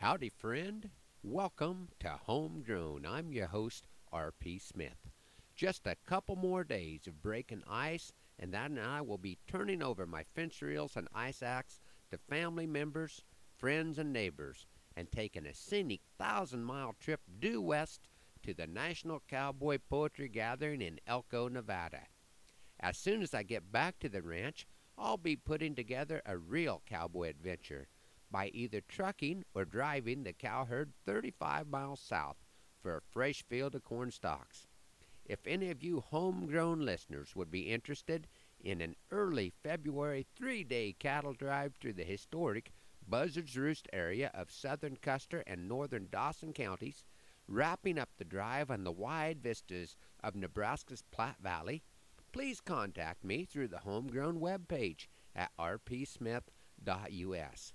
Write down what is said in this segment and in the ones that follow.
Howdy, friend. Welcome to Homegrown. I'm your host, R.P. Smith. Just a couple more days of breaking ice, and then I will be turning over my fence reels and ice axe to family members, friends, and neighbors, and taking a scenic thousand mile trip due west to the National Cowboy Poetry Gathering in Elko, Nevada. As soon as I get back to the ranch, I'll be putting together a real cowboy adventure by either trucking or driving the cow herd 35 miles south for a fresh field of corn stalks. If any of you homegrown listeners would be interested in an early February three day cattle drive through the historic Buzzard's Roost area of southern Custer and northern Dawson counties, wrapping up the drive on the wide vistas of Nebraska's Platte Valley, please contact me through the Homegrown webpage at rpsmith.us.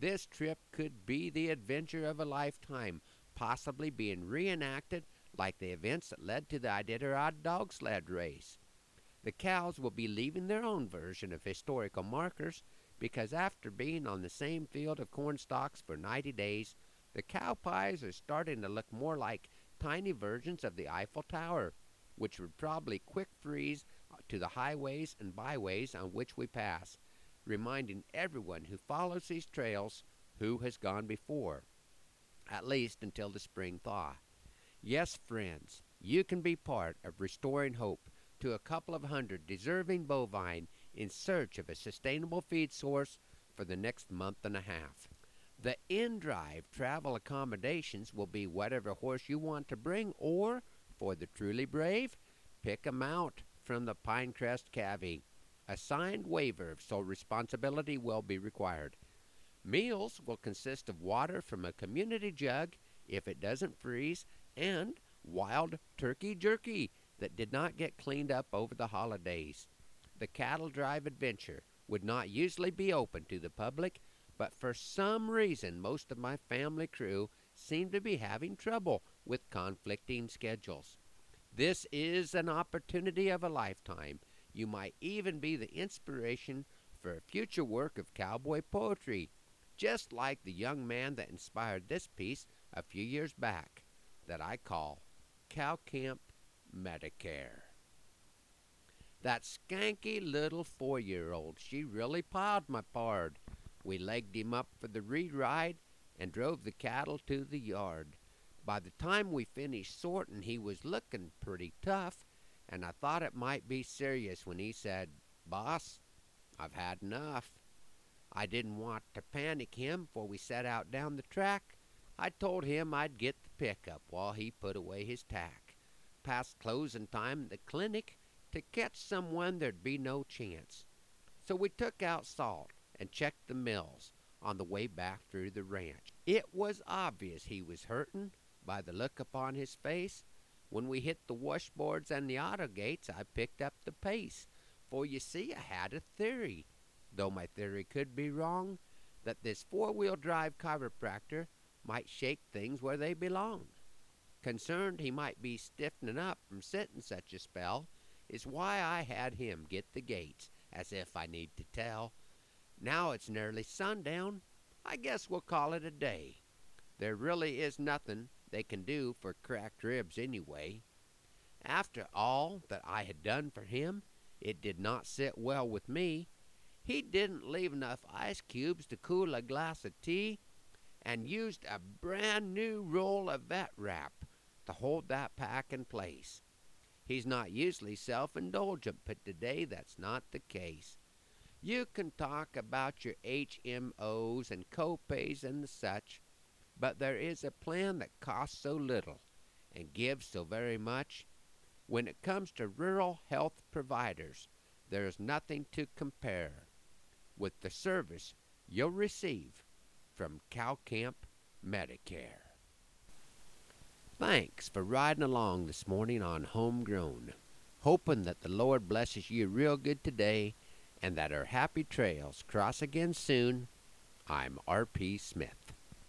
This trip could be the adventure of a lifetime, possibly being reenacted like the events that led to the Iditarod dog sled race. The cows will be leaving their own version of historical markers because after being on the same field of corn stalks for 90 days, the cow pies are starting to look more like tiny versions of the Eiffel Tower, which would probably quick freeze to the highways and byways on which we pass reminding everyone who follows these trails who has gone before, at least until the spring thaw. Yes, friends, you can be part of restoring hope to a couple of hundred deserving bovine in search of a sustainable feed source for the next month and a half. The in drive travel accommodations will be whatever horse you want to bring, or, for the truly brave, pick a mount from the Pinecrest Cavy a signed waiver, so responsibility will be required. Meals will consist of water from a community jug if it doesn't freeze, and wild turkey jerky that did not get cleaned up over the holidays. The cattle drive adventure would not usually be open to the public, but for some reason most of my family crew seem to be having trouble with conflicting schedules. This is an opportunity of a lifetime you might even be the inspiration for a future work of cowboy poetry, just like the young man that inspired this piece a few years back that I call Cow Camp Medicare. That skanky little four year old, she really piled my pard. We legged him up for the re ride and drove the cattle to the yard. By the time we finished sorting, he was looking pretty tough and I thought it might be serious when he said, Boss, I've had enough. I didn't want to panic him, for we set out down the track. I told him I'd get the pickup while he put away his tack. Past closing time at the clinic to catch someone there'd be no chance. So we took out salt and checked the mills on the way back through the ranch. It was obvious he was hurtin' by the look upon his face when we hit the washboards and the auto gates, I picked up the pace, for you see, I had a theory, though my theory could be wrong, that this four wheel drive chiropractor might shake things where they belong. Concerned he might be stiffening up from sitting such a spell, is why I had him get the gates, as if I need to tell. Now it's nearly sundown. I guess we'll call it a day. There really is nothing they can do for cracked ribs anyway. After all that I had done for him, it did not sit well with me. He didn't leave enough ice cubes to cool a glass of tea, and used a brand new roll of vet wrap to hold that pack in place. He's not usually self indulgent, but today that's not the case. You can talk about your HMOs and copays and the such, but there is a plan that costs so little and gives so very much. When it comes to rural health providers, there is nothing to compare with the service you'll receive from Cow Camp Medicare. Thanks for riding along this morning on Homegrown. Hoping that the Lord blesses you real good today and that our happy trails cross again soon. I'm R.P. Smith.